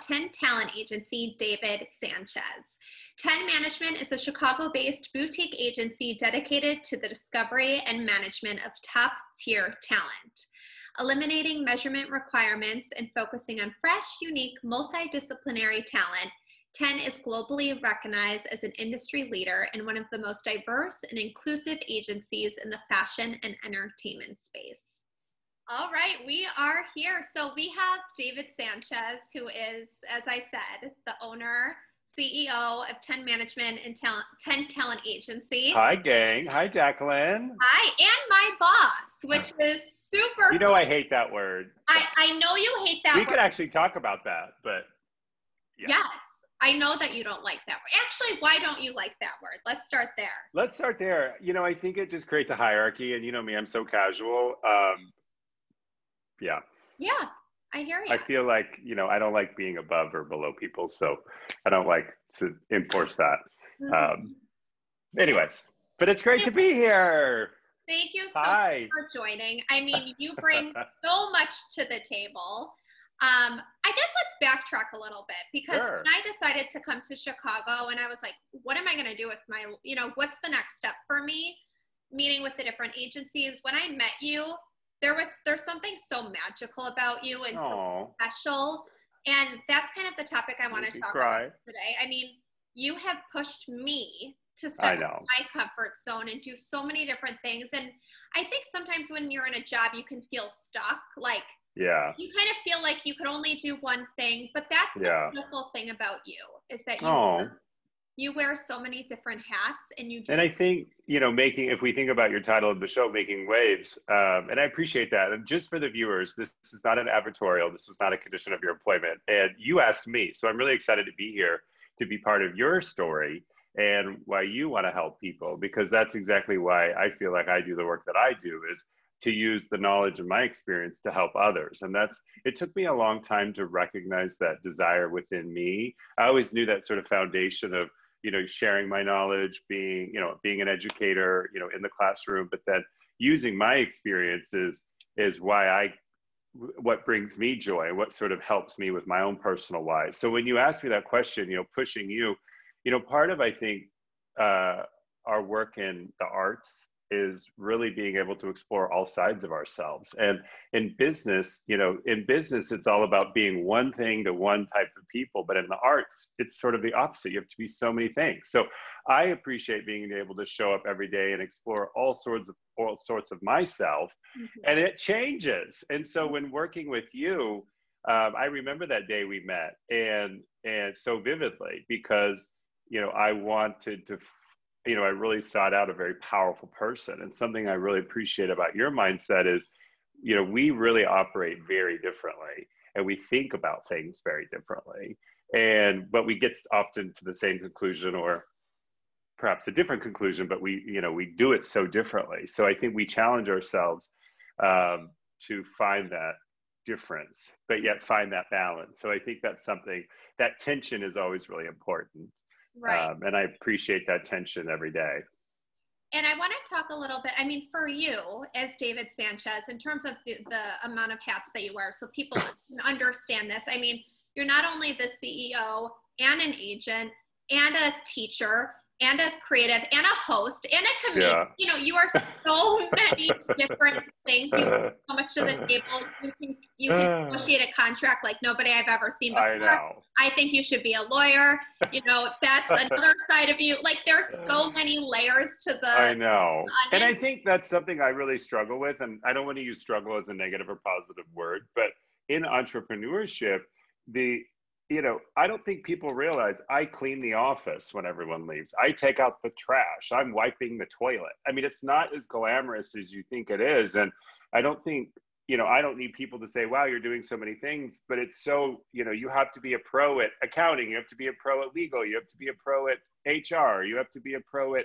10 Talent Agency, David Sanchez. 10 Management is a Chicago based boutique agency dedicated to the discovery and management of top tier talent. Eliminating measurement requirements and focusing on fresh, unique, multidisciplinary talent, 10 is globally recognized as an industry leader and one of the most diverse and inclusive agencies in the fashion and entertainment space. All right, we are here. So we have David Sanchez, who is, as I said, the owner, CEO of 10 Management and talent, 10 Talent Agency. Hi, gang. Hi, Jacqueline. Hi, and my boss, which is super. You know, I hate that word. I, I know you hate that we word. could actually talk about that, but yeah. Yes. I know that you don't like that word. Actually, why don't you like that word? Let's start there. Let's start there. You know, I think it just creates a hierarchy, and you know me, I'm so casual. Um, yeah. Yeah, I hear you. I feel like, you know, I don't like being above or below people. So I don't like to enforce that. Mm-hmm. Um, anyways, but it's great to be here. Thank you so Hi. much for joining. I mean, you bring so much to the table. Um, I guess let's backtrack a little bit because sure. when I decided to come to Chicago and I was like, what am I going to do with my, you know, what's the next step for me? Meeting with the different agencies. When I met you, there was there's something so magical about you and Aww. so special. And that's kind of the topic i want to talk cry. about today. I mean you have pushed me to step my comfort zone and do so many different things. And i think sometimes when you're in a job you can feel stuck. Like yeah. you kind of feel like you could only do one thing but that's the yeah. beautiful thing about you is that you oh you wear so many different hats and you and i think you know making if we think about your title of the show making waves um, and i appreciate that. And just for the viewers this, this is not an advertorial. This was not a condition of your employment. And you asked me so i'm really excited to be here to be part of your story and why you want to help people because that's exactly why i feel like i do the work that i do is to use the knowledge and my experience to help others. And that's it took me a long time to recognize that desire within me. I always knew that sort of foundation of you know sharing my knowledge being you know being an educator you know in the classroom but then using my experiences is why i what brings me joy what sort of helps me with my own personal life so when you ask me that question you know pushing you you know part of i think uh, our work in the arts is really being able to explore all sides of ourselves. And in business you know in business it's all about being one thing to one type of people but in the arts it's sort of the opposite. You have to be so many things. So i appreciate being able to show up every day and explore all sorts of all sorts of myself mm-hmm. and it changes. And so when working with you um, i remember that day we met and and so vividly because you know i wanted to you know, I really sought out a very powerful person. And something I really appreciate about your mindset is, you know, we really operate very differently and we think about things very differently. And, but we get often to the same conclusion or perhaps a different conclusion, but we, you know, we do it so differently. So I think we challenge ourselves um, to find that difference, but yet find that balance. So I think that's something that tension is always really important. Right. Um, and I appreciate that tension every day. And I want to talk a little bit, I mean, for you as David Sanchez, in terms of the, the amount of hats that you wear, so people can understand this. I mean, you're not only the CEO and an agent and a teacher and a creative and a host and a comedian. Yeah. You know, you are so many different things. You bring so much to the table. You can you can negotiate a contract like nobody I've ever seen before. I know. I think you should be a lawyer. You know, that's another side of you. Like there's so many layers to the I know. And I think that's something I really struggle with. And I don't want to use struggle as a negative or positive word, but in entrepreneurship, the you know, I don't think people realize I clean the office when everyone leaves. I take out the trash. I'm wiping the toilet. I mean, it's not as glamorous as you think it is. And I don't think, you know, I don't need people to say, wow, you're doing so many things, but it's so, you know, you have to be a pro at accounting. You have to be a pro at legal. You have to be a pro at HR. You have to be a pro at,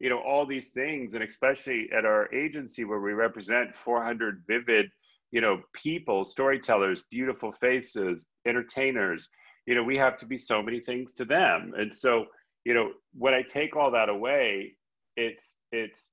you know, all these things. And especially at our agency where we represent 400 vivid you know people storytellers beautiful faces entertainers you know we have to be so many things to them and so you know when i take all that away it's it's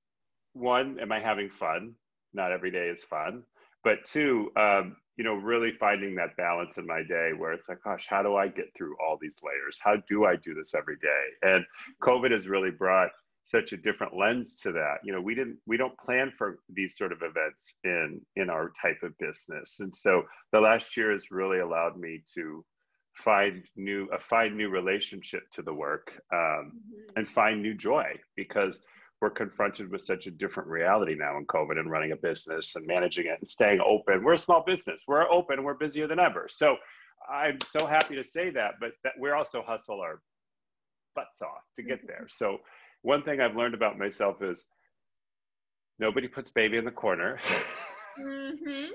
one am i having fun not every day is fun but two, um, you know, really finding that balance in my day where it's like, gosh, how do I get through all these layers? How do I do this every day? And COVID has really brought such a different lens to that. You know, we didn't, we don't plan for these sort of events in in our type of business, and so the last year has really allowed me to find new a find new relationship to the work um, mm-hmm. and find new joy because we're confronted with such a different reality now in COVID and running a business and managing it and staying open. We're a small business. We're open. We're busier than ever. So I'm so happy to say that, but that we're also hustle our butts off to get there. Mm-hmm. So one thing I've learned about myself is nobody puts baby in the corner. Mm-hmm.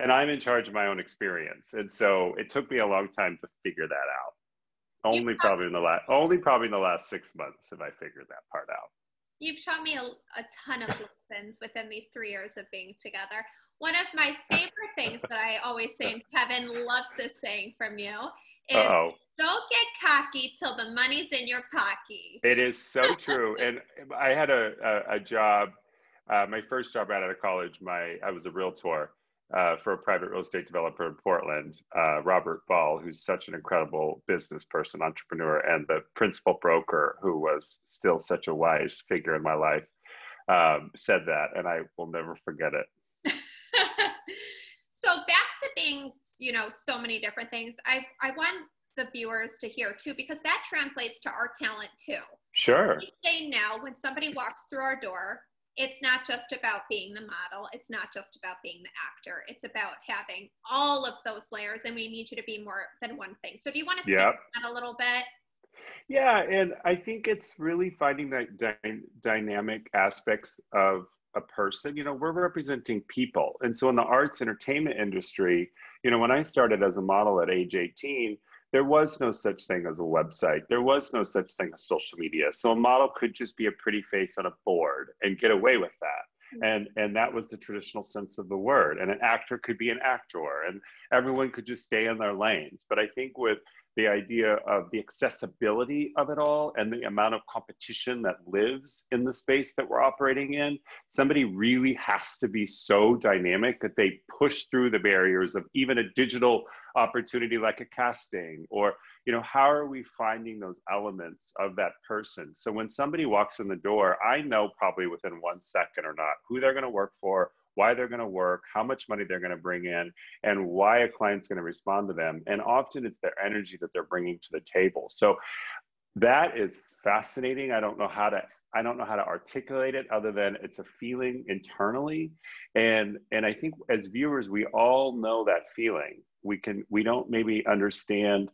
and I'm in charge of my own experience. And so it took me a long time to figure that out. Only probably in the last only probably in the last six months have I figured that part out. You've taught me a, a ton of lessons within these three years of being together. One of my favorite things that I always say, and Kevin loves this saying from you, is Uh-oh. don't get cocky till the money's in your pocket. It is so true. and I had a, a, a job, uh, my first job out of college, my I was a realtor uh, for a private real estate developer in Portland, uh, Robert Ball, who's such an incredible business person, entrepreneur, and the principal broker, who was still such a wise figure in my life, um, said that, and I will never forget it. so back to being, you know, so many different things. I I want the viewers to hear too, because that translates to our talent too. Sure. We say now when somebody walks through our door, it's not just about being the model it's not just about being the actor it's about having all of those layers and we need you to be more than one thing so do you want to yep. that a little bit yeah and i think it's really finding that dy- dynamic aspects of a person you know we're representing people and so in the arts entertainment industry you know when i started as a model at age 18 there was no such thing as a website. There was no such thing as social media. So a model could just be a pretty face on a board and get away with that. Mm-hmm. And and that was the traditional sense of the word. And an actor could be an actor and everyone could just stay in their lanes. But I think with the idea of the accessibility of it all and the amount of competition that lives in the space that we're operating in, somebody really has to be so dynamic that they push through the barriers of even a digital opportunity like a casting or you know how are we finding those elements of that person so when somebody walks in the door i know probably within one second or not who they're going to work for why they're going to work, how much money they're going to bring in, and why a client's going to respond to them. And often it's their energy that they're bringing to the table. So that is fascinating. I don't know how to I don't know how to articulate it other than it's a feeling internally. And and I think as viewers we all know that feeling. We can we don't maybe understand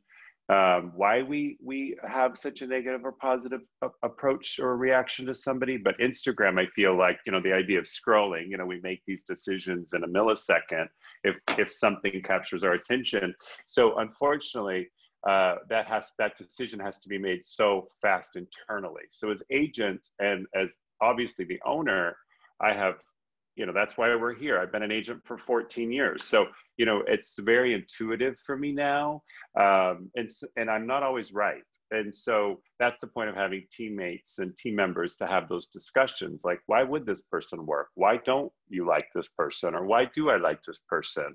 um, why we we have such a negative or positive a- approach or reaction to somebody but instagram i feel like you know the idea of scrolling you know we make these decisions in a millisecond if if something captures our attention. So unfortunately uh, that has that decision has to be made so fast internally. So as agents and as obviously the owner i have you know that's why we're here. I've been an agent for 14 years. So you know it's very intuitive for me now um, and and i'm not always right. And so that's the point of having teammates and team members to have those discussions like why would this person work? Why don't you like this person or why do i like this person?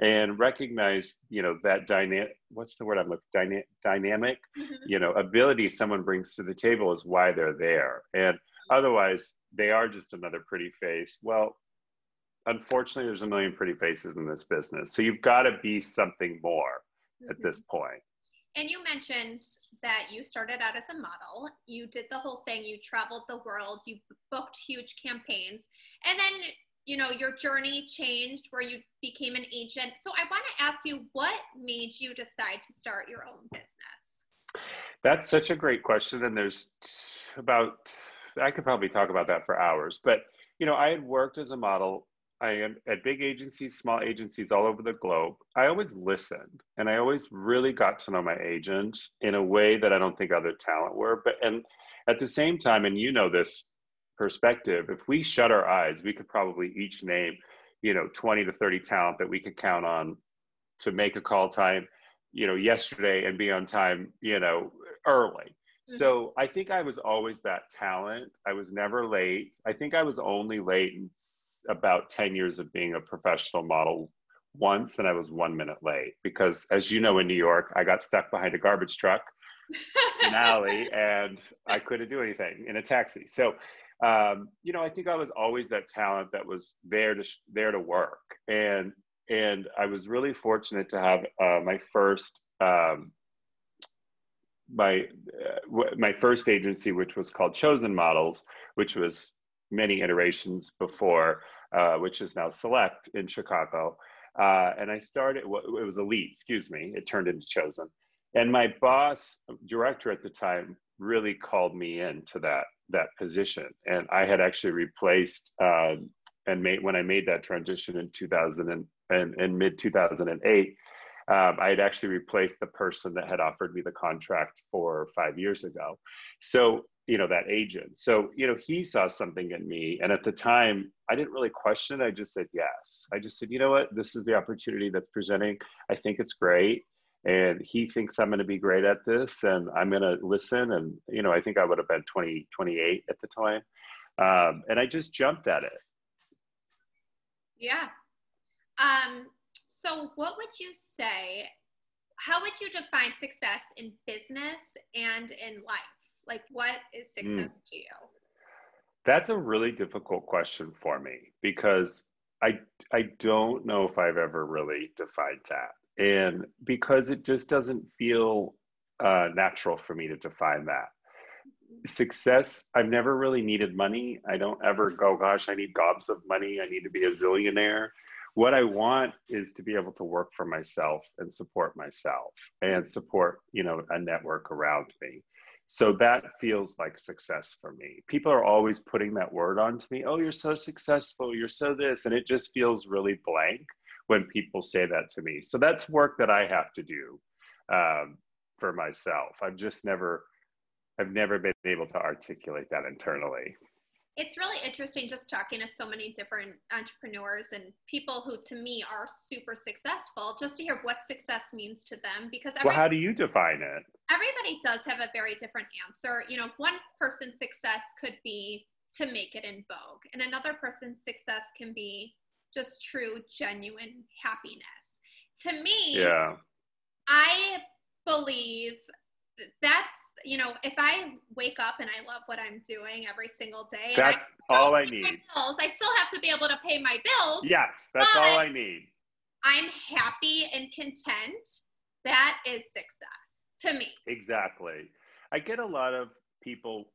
And recognize you know that dynamic what's the word i'm looking Dyna- dynamic mm-hmm. you know ability someone brings to the table is why they're there. And otherwise they are just another pretty face well unfortunately, there's a million pretty faces in this business. So you've got to be something more mm-hmm. at this point. And you mentioned that you started out as a model. You did the whole thing. You traveled the world. You booked huge campaigns. And then, you know, your journey changed where you became an agent. So I want to ask you what made you decide to start your own business? That's such a great question. And there's about, I could probably talk about that for hours. But, you know, I had worked as a model I am at big agencies, small agencies all over the globe. I always listened and I always really got to know my agents in a way that I don't think other talent were. But and at the same time, and you know this perspective, if we shut our eyes, we could probably each name, you know, 20 to 30 talent that we could count on to make a call time, you know, yesterday and be on time, you know, early. So I think I was always that talent. I was never late. I think I was only late in about 10 years of being a professional model once and I was one minute late because, as you know, in New York, I got stuck behind a garbage truck in an alley and I couldn't do anything in a taxi. So, um, you know, I think I was always that talent that was there to there to work, and and I was really fortunate to have uh, my first um, my uh, my first agency, which was called Chosen Models, which was many iterations before, uh, which is now Select in Chicago. Uh, and I started, it was Elite, excuse me, it turned into Chosen. And my boss, director at the time, really called me into that that position. And I had actually replaced uh, and made when I made that transition in 2000 and, and in mid 2008, um, I had actually replaced the person that had offered me the contract for five years ago. So you know that agent. So you know he saw something in me and at the time i didn't really question it. I just said yes. I just said you know what? This is the opportunity that's presenting. I think it's great and he thinks i'm going to be great at this and i'm going to listen and you know i think i would have been 20 28 at the time. Um, and i just jumped at it. Yeah. Um, so what would you say how would you define success in business and in life like, what is success mm. to you? That's a really difficult question for me because I I don't know if I've ever really defined that, and because it just doesn't feel uh, natural for me to define that. Success, I've never really needed money. I don't ever go, gosh, I need gobs of money. I need to be a zillionaire. What I want is to be able to work for myself and support myself and support, you know, a network around me. So that feels like success for me. People are always putting that word onto me. Oh, you're so successful. You're so this. And it just feels really blank when people say that to me. So that's work that I have to do um, for myself. I've just never, I've never been able to articulate that internally it's really interesting just talking to so many different entrepreneurs and people who to me are super successful just to hear what success means to them because well how do you define it? everybody does have a very different answer. You know one person's success could be to make it in vogue and another person's success can be just true genuine happiness. To me yeah. I believe that's you know, if I wake up and I love what I'm doing every single day, that's I all I need. Bills, I still have to be able to pay my bills. Yes, that's all I need. I'm happy and content. That is success to me. Exactly. I get a lot of people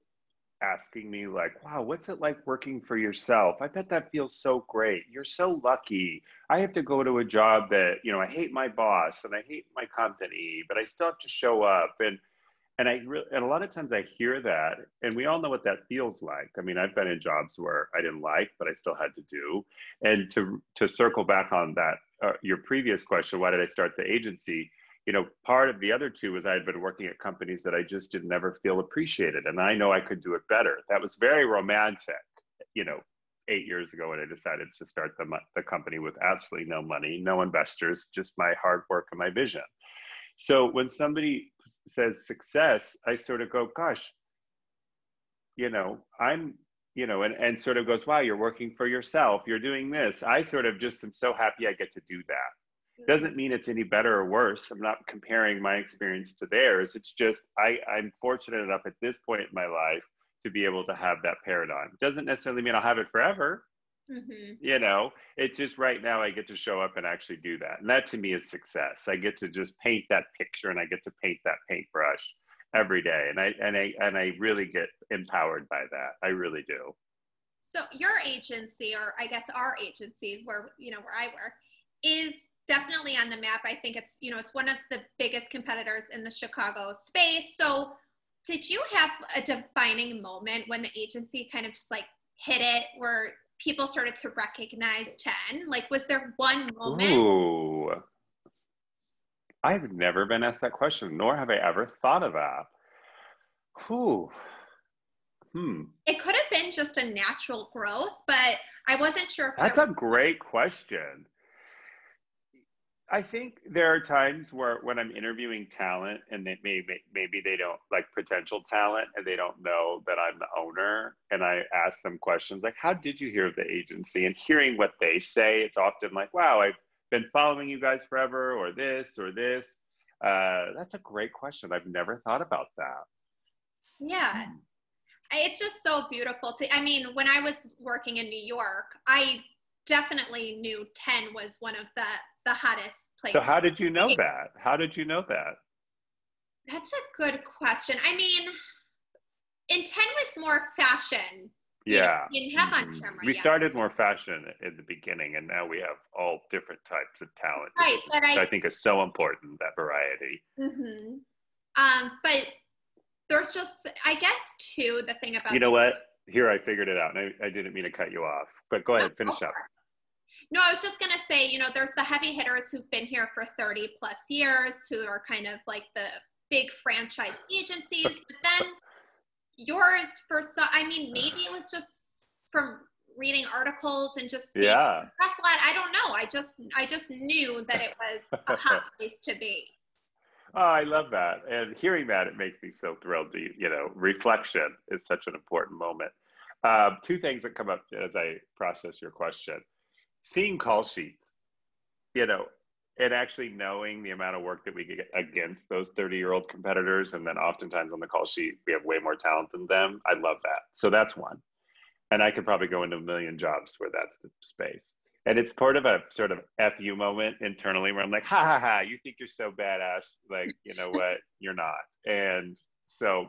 asking me like wow what's it like working for yourself i bet that feels so great you're so lucky i have to go to a job that you know i hate my boss and i hate my company but i still have to show up and and I re- and a lot of times I hear that, and we all know what that feels like. I mean, I've been in jobs where I didn't like, but I still had to do. And to to circle back on that, uh, your previous question, why did I start the agency? You know, part of the other two was I had been working at companies that I just did never feel appreciated, and I know I could do it better. That was very romantic, you know, eight years ago when I decided to start the the company with absolutely no money, no investors, just my hard work and my vision. So when somebody says success, I sort of go, gosh, you know, I'm, you know, and, and sort of goes, wow, you're working for yourself. You're doing this. I sort of just am so happy I get to do that. Mm-hmm. Doesn't mean it's any better or worse. I'm not comparing my experience to theirs. It's just I, I'm fortunate enough at this point in my life to be able to have that paradigm. Doesn't necessarily mean I'll have it forever, Mm-hmm. You know, it's just right now I get to show up and actually do that. And that to me is success. I get to just paint that picture and I get to paint that paintbrush every day. And I and I and I really get empowered by that. I really do. So your agency or I guess our agency where you know where I work is definitely on the map. I think it's you know it's one of the biggest competitors in the Chicago space. So did you have a defining moment when the agency kind of just like hit it where people started to recognize 10? Like, was there one moment? Ooh. I've never been asked that question, nor have I ever thought of that. Whew. Hmm. It could have been just a natural growth, but I wasn't sure. If that's a great question. I think there are times where when I'm interviewing talent and they maybe maybe they don't like potential talent and they don't know that I'm the owner and I ask them questions like how did you hear of the agency? And hearing what they say it's often like wow I've been following you guys forever or this or this. Uh, that's a great question. I've never thought about that. Yeah. It's just so beautiful to I mean when I was working in New York I definitely knew 10 was one of the the hottest places. So how did you know that? How did you know that? That's a good question. I mean, in 10 was more fashion. Yeah. You didn't have mm-hmm. on camera. We yet. started more fashion in the beginning, and now we have all different types of talent. Right. But I, I, think is so important, that variety. Mm-hmm. Um, but there's just, I guess, too, the thing about. You know what? Here, I figured it out, and I, I didn't mean to cut you off, but go ahead, finish up. No, I was just going to say, you know, there's the heavy hitters who've been here for 30 plus years, who are kind of like the big franchise agencies. But then yours, for so, I mean, maybe it was just from reading articles and just yeah. press lot. I don't know. I just, I just knew that it was a hot place to be. Oh, I love that. And hearing that, it makes me so thrilled to, you know, reflection is such an important moment. Um, two things that come up as I process your question seeing call sheets, you know, and actually knowing the amount of work that we get against those 30 year old competitors. And then oftentimes on the call sheet, we have way more talent than them. I love that. So that's one. And I could probably go into a million jobs where that's the space. And it's part of a sort of FU moment internally where I'm like, ha ha ha, you think you're so badass. Like, you know what? You're not. And so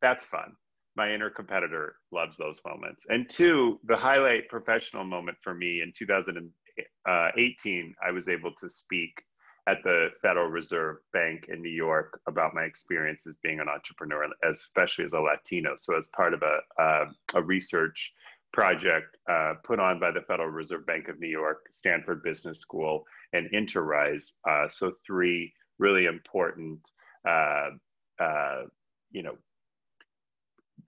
that's fun my inner competitor loves those moments. And two, the highlight professional moment for me in 2018, I was able to speak at the Federal Reserve Bank in New York about my experiences being an entrepreneur, especially as a Latino. So, as part of a, a research project uh, put on by the Federal Reserve Bank of New York, Stanford Business School, and Interise. Uh, so, three really important, uh, uh, you know,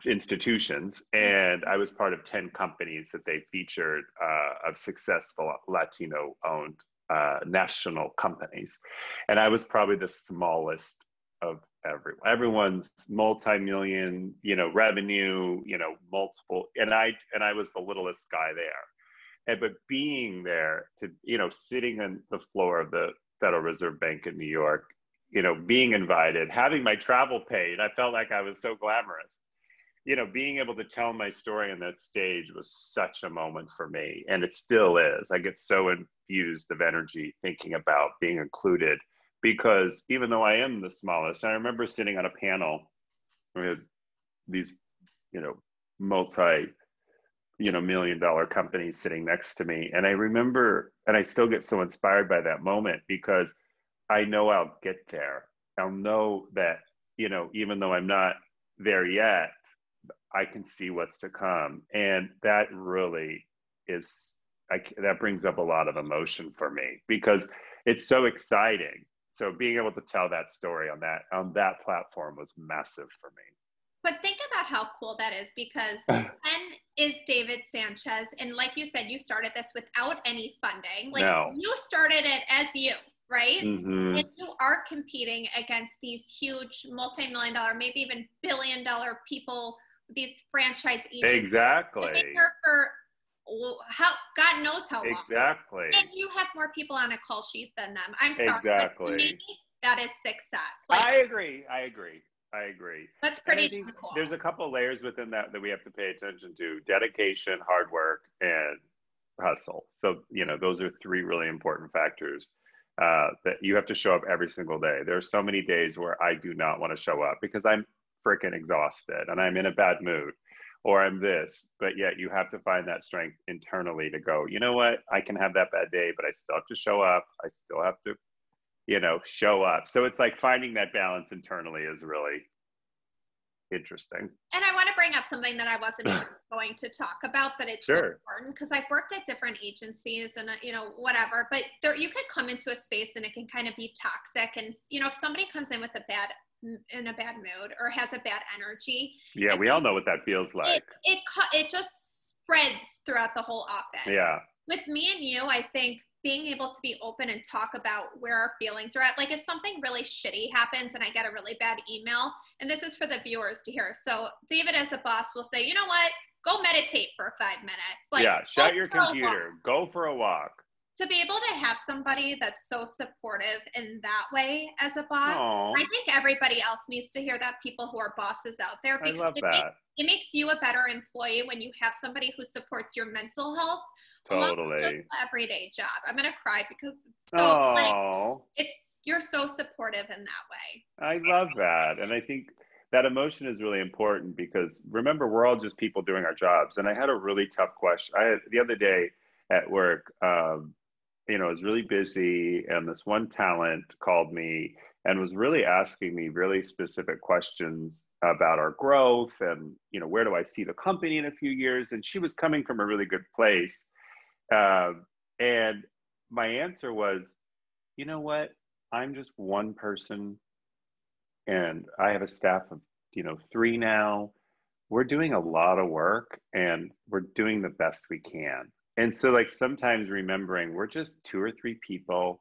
institutions, and I was part of 10 companies that they featured uh, of successful Latino owned uh, national companies. And I was probably the smallest of everyone. Everyone's multi-million, you know, revenue, you know, multiple, and I and I was the littlest guy there. And but being there to, you know, sitting on the floor of the Federal Reserve Bank in New York, you know, being invited, having my travel paid, I felt like I was so glamorous you know, being able to tell my story on that stage was such a moment for me. And it still is. I get so infused of energy thinking about being included because even though I am the smallest, I remember sitting on a panel with these, you know, multi, you know, million dollar companies sitting next to me. And I remember, and I still get so inspired by that moment because I know I'll get there. I'll know that, you know, even though I'm not there yet, I can see what's to come. And that really is, I, that brings up a lot of emotion for me because it's so exciting. So being able to tell that story on that on that platform was massive for me. But think about how cool that is because Ken is David Sanchez, and like you said, you started this without any funding. Like no. you started it as you, right? Mm-hmm. And you are competing against these huge multi-million dollar, maybe even billion dollar people these franchise agents. Exactly. for how God knows how long. Exactly. And you have more people on a call sheet than them. I'm sorry. Exactly. that is success. Like, I agree. I agree. I agree. That's pretty cool. There's a couple layers within that that we have to pay attention to: dedication, hard work, and hustle. So you know, those are three really important factors. Uh, that you have to show up every single day. There are so many days where I do not want to show up because I'm freaking exhausted and I'm in a bad mood or I'm this, but yet you have to find that strength internally to go, you know what, I can have that bad day, but I still have to show up. I still have to, you know, show up. So it's like finding that balance internally is really interesting. And I want to bring up something that I wasn't going to talk about, but it's sure. so important because I've worked at different agencies and uh, you know whatever. But there, you could come into a space and it can kind of be toxic. And you know, if somebody comes in with a bad in a bad mood or has a bad energy. Yeah, we all know what that feels like. It, it it just spreads throughout the whole office. Yeah. With me and you, I think being able to be open and talk about where our feelings are at. Like if something really shitty happens and I get a really bad email, and this is for the viewers to hear. So David as a boss will say, you know what? Go meditate for five minutes. Like Yeah, shut your computer. Go for a walk. To be able to have somebody that's so supportive in that way as a boss, Aww. I think everybody else needs to hear that. People who are bosses out there, because I love it that. Makes, it makes you a better employee when you have somebody who supports your mental health Totally. everyday job. I'm gonna cry because it's so oh. like it's you're so supportive in that way. I love that. And I think that emotion is really important because remember we're all just people doing our jobs. And I had a really tough question. I had the other day at work, um, you know, I was really busy and this one talent called me and was really asking me really specific questions about our growth and you know where do i see the company in a few years and she was coming from a really good place um, and my answer was, you know what? I'm just one person and I have a staff of, you know, three now. We're doing a lot of work and we're doing the best we can. And so, like, sometimes remembering we're just two or three people.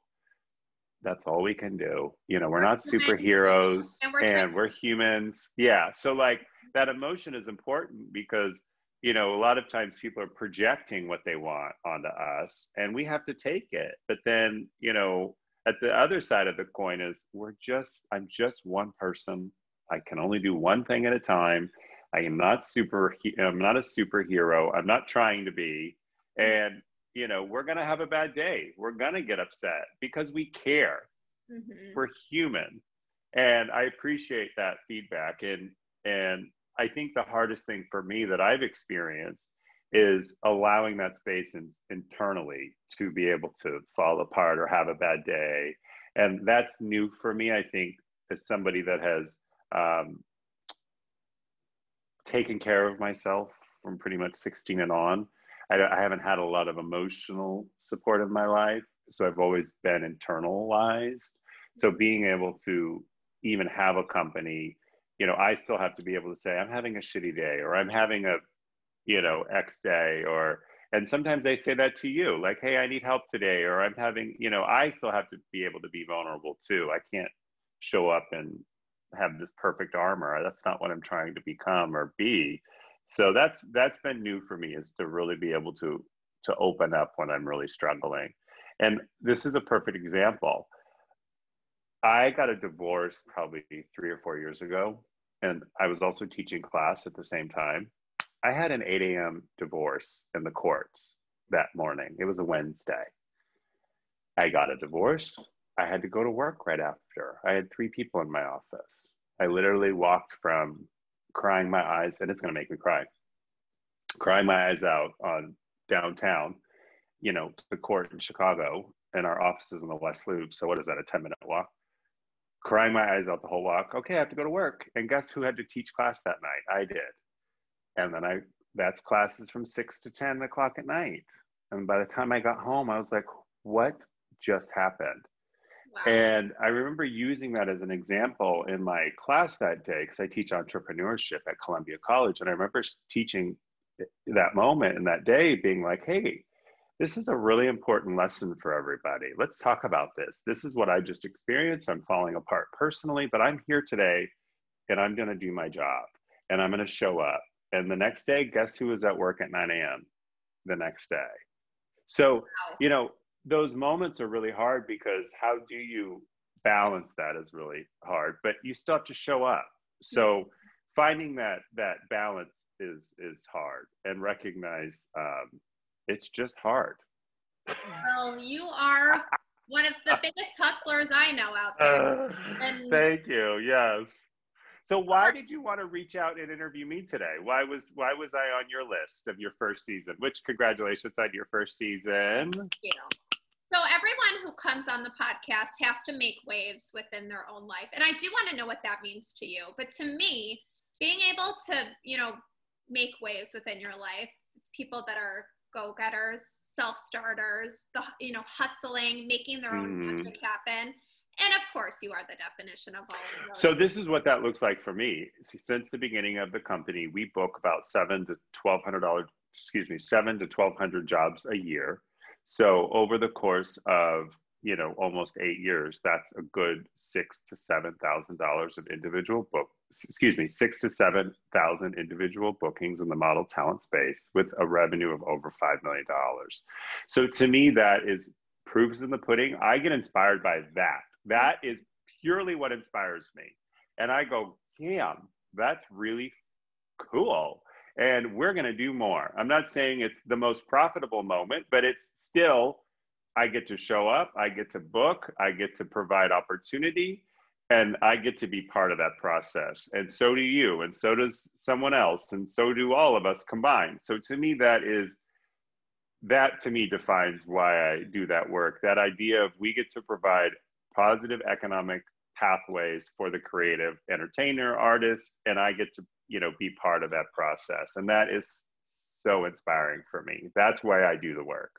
That's all we can do. You know, we're, we're not superheroes and, we're, and we're humans. Yeah. So, like, that emotion is important because you know, a lot of times people are projecting what they want onto us and we have to take it. But then, you know, at the other side of the coin is we're just, I'm just one person. I can only do one thing at a time. I am not super, I'm not a superhero. I'm not trying to be. And, you know, we're going to have a bad day. We're going to get upset because we care. Mm-hmm. We're human. And I appreciate that feedback. And, and I think the hardest thing for me that I've experienced is allowing that space in, internally to be able to fall apart or have a bad day. And that's new for me, I think, as somebody that has um, taken care of myself from pretty much 16 and on. I, I haven't had a lot of emotional support in my life. So I've always been internalized. So being able to even have a company you know, I still have to be able to say, I'm having a shitty day or I'm having a, you know, X day or, and sometimes they say that to you, like, hey, I need help today, or I'm having, you know, I still have to be able to be vulnerable too. I can't show up and have this perfect armor. That's not what I'm trying to become or be. So that's that's been new for me is to really be able to to open up when I'm really struggling. And this is a perfect example. I got a divorce probably three or four years ago, and I was also teaching class at the same time. I had an 8 a.m. divorce in the courts that morning. It was a Wednesday. I got a divorce. I had to go to work right after. I had three people in my office. I literally walked from crying my eyes, and it's going to make me cry, crying my eyes out on downtown, you know, the court in Chicago, and our offices in the West Loop. So, what is that, a 10 minute walk? crying my eyes out the whole walk. Okay, I have to go to work. And guess who had to teach class that night? I did. And then I that's classes from six to ten o'clock at night. And by the time I got home, I was like, what just happened? Wow. And I remember using that as an example in my class that day because I teach entrepreneurship at Columbia College. And I remember teaching that moment and that day being like, hey, this is a really important lesson for everybody. Let's talk about this. This is what I just experienced. I'm falling apart personally, but I'm here today and I'm going to do my job and I'm going to show up. And the next day, guess who was at work at 9 a.m. the next day? So, you know, those moments are really hard because how do you balance that is really hard, but you still have to show up. So, finding that that balance is is hard and recognize um, it's just hard. Well, you are one of the biggest hustlers I know out there. Uh, and thank you. Yes. So why did you want to reach out and interview me today? Why was why was I on your list of your first season? Which congratulations on your first season. Thank you. Everyone who comes on the podcast has to make waves within their own life. And I do want to know what that means to you. But to me, being able to, you know, make waves within your life, people that are go-getters, self-starters, the you know, hustling, making their own mm. magic happen. And of course, you are the definition of all of those. So this is what that looks like for me. Since the beginning of the company, we book about seven to twelve hundred dollars. Excuse me, seven to twelve hundred jobs a year. So over the course of you know almost eight years, that's a good six to seven thousand dollars of individual book. Excuse me, six to seven thousand individual bookings in the model talent space with a revenue of over five million dollars. So to me, that is proofs in the pudding. I get inspired by that. That is purely what inspires me, and I go, damn, that's really cool and we're going to do more. I'm not saying it's the most profitable moment, but it's still, I get to show up, I get to book, I get to provide opportunity, and I get to be part of that process. And so do you, and so does someone else, and so do all of us combined. So to me, that is, that to me defines why I do that work. That idea of we get to provide positive economic pathways for the creative entertainer, artist, and I get to you know be part of that process and that is so inspiring for me. That's why i do the work.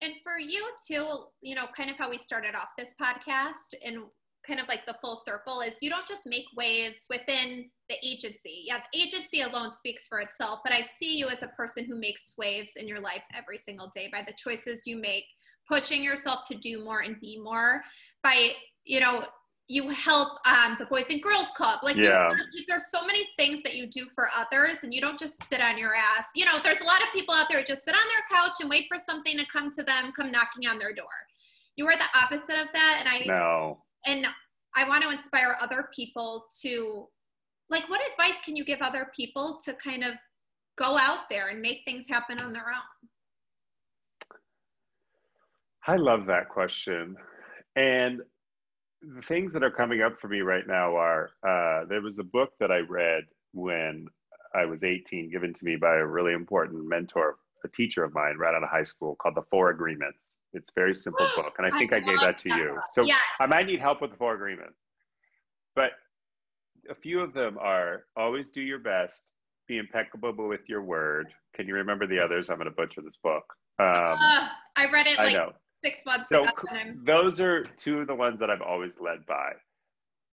And for you too you know kind of how we started off this podcast and kind of like the full circle is you don't just make waves within the agency. Yeah the agency alone speaks for itself but i see you as a person who makes waves in your life every single day by the choices you make pushing yourself to do more and be more by you know you help um, the Boys and Girls Club. Like, yeah. there's so many things that you do for others, and you don't just sit on your ass. You know, there's a lot of people out there who just sit on their couch and wait for something to come to them, come knocking on their door. You are the opposite of that, and I no. And I want to inspire other people to, like, what advice can you give other people to kind of go out there and make things happen on their own? I love that question, and the things that are coming up for me right now are uh, there was a book that I read when I was 18, given to me by a really important mentor, a teacher of mine right out of high school called The Four Agreements. It's a very simple book. And I think I, I gave that to that. you. So yes. I might need help with the Four Agreements. But a few of them are always do your best, be impeccable with your word. Can you remember the others? I'm going to butcher this book. Um, uh, I read it like I know six months so ago. Those are two of the ones that I've always led by.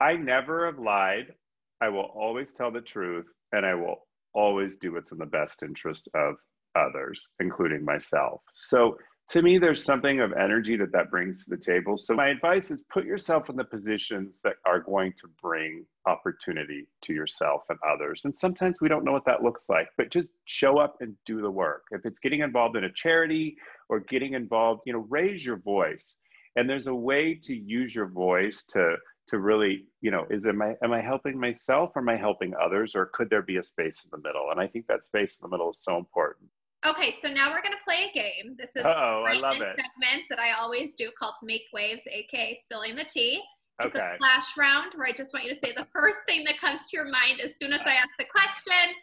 I never have lied. I will always tell the truth, and I will always do what's in the best interest of others, including myself. So to me, there's something of energy that that brings to the table. So my advice is put yourself in the positions that are going to bring opportunity to yourself and others. And sometimes we don't know what that looks like, but just show up and do the work. If it's getting involved in a charity or getting involved, you know, raise your voice. And there's a way to use your voice to to really, you know, is am I am I helping myself or am I helping others or could there be a space in the middle? And I think that space in the middle is so important. Okay, so now we're gonna play a game. This is oh, I love it. segment that I always do called Make Waves, aka spilling the tea. It's okay. a flash round where I just want you to say the first thing that comes to your mind as soon as I ask the question.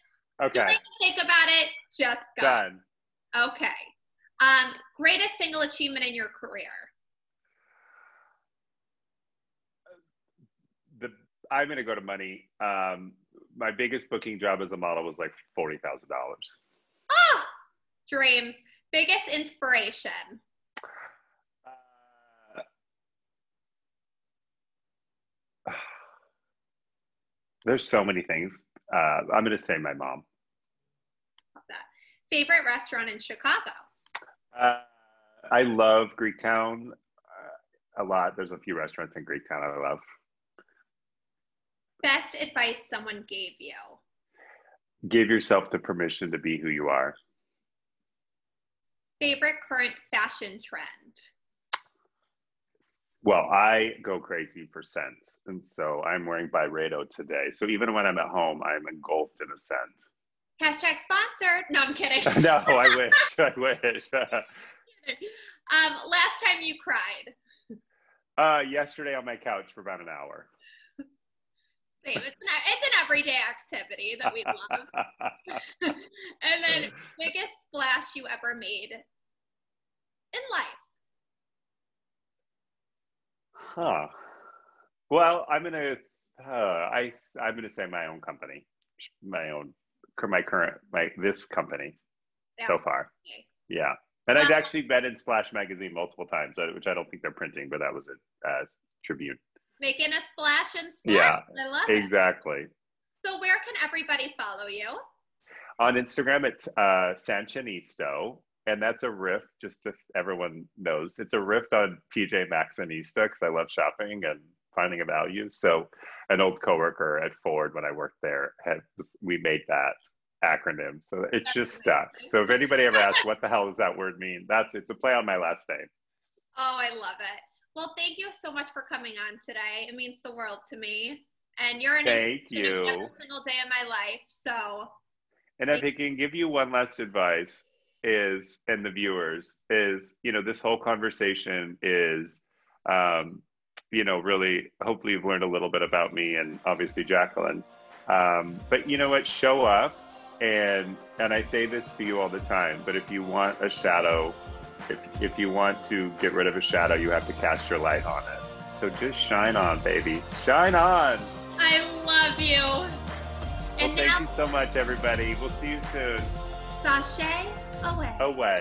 Okay. Don't even think about it. Just go. Done. Okay. Um, greatest single achievement in your career. The I'm gonna go to money. Um, my biggest booking job as a model was like forty thousand dollars. Oh, dreams. Biggest inspiration. Uh, there's so many things. Uh, I'm going to say my mom. Love that. Favorite restaurant in Chicago? Uh, I love Greektown uh, a lot. There's a few restaurants in Greektown I love. Best advice someone gave you? Give yourself the permission to be who you are. Favorite current fashion trend? Well, I go crazy for scents. And so I'm wearing Byredo today. So even when I'm at home, I'm engulfed in a scent. Hashtag sponsored. No, I'm kidding. no, I wish. I wish. um, last time you cried? Uh, yesterday on my couch for about an hour. Same. It's an, it's an everyday activity that we love. and then biggest splash you ever made in life. Huh. Well, I'm gonna. Uh, I I'm gonna say my own company, my own, my current, my this company, so far. Okay. Yeah, and I've actually been in Splash magazine multiple times, uh, which I don't think they're printing, but that was a uh, Tribune. Making a splash and splash. Yeah, I love exactly. it. So where can everybody follow you? On Instagram, it's uh, Sanchinisto, and that's a riff. Just if everyone knows, it's a riff on TJ Maxx and Ista because I love shopping and finding a value. So, an old coworker at Ford when I worked there had we made that acronym, so it's just stuck. So if anybody ever asks what the hell does that word mean, that's it's a play on my last name. Oh, I love it. Well, thank you so much for coming on today. It means the world to me. And you're an thank you every single day of my life. So and if I can give you one last advice is and the viewers is you know this whole conversation is um, you know really hopefully you've learned a little bit about me and obviously Jacqueline. Um, but you know what? Show up and and I say this to you all the time but if you want a shadow if if you want to get rid of a shadow you have to cast your light on it. So just shine on baby. Shine on! I love you. Well and thank now- you so much everybody. We'll see you soon. Sashay away. Away.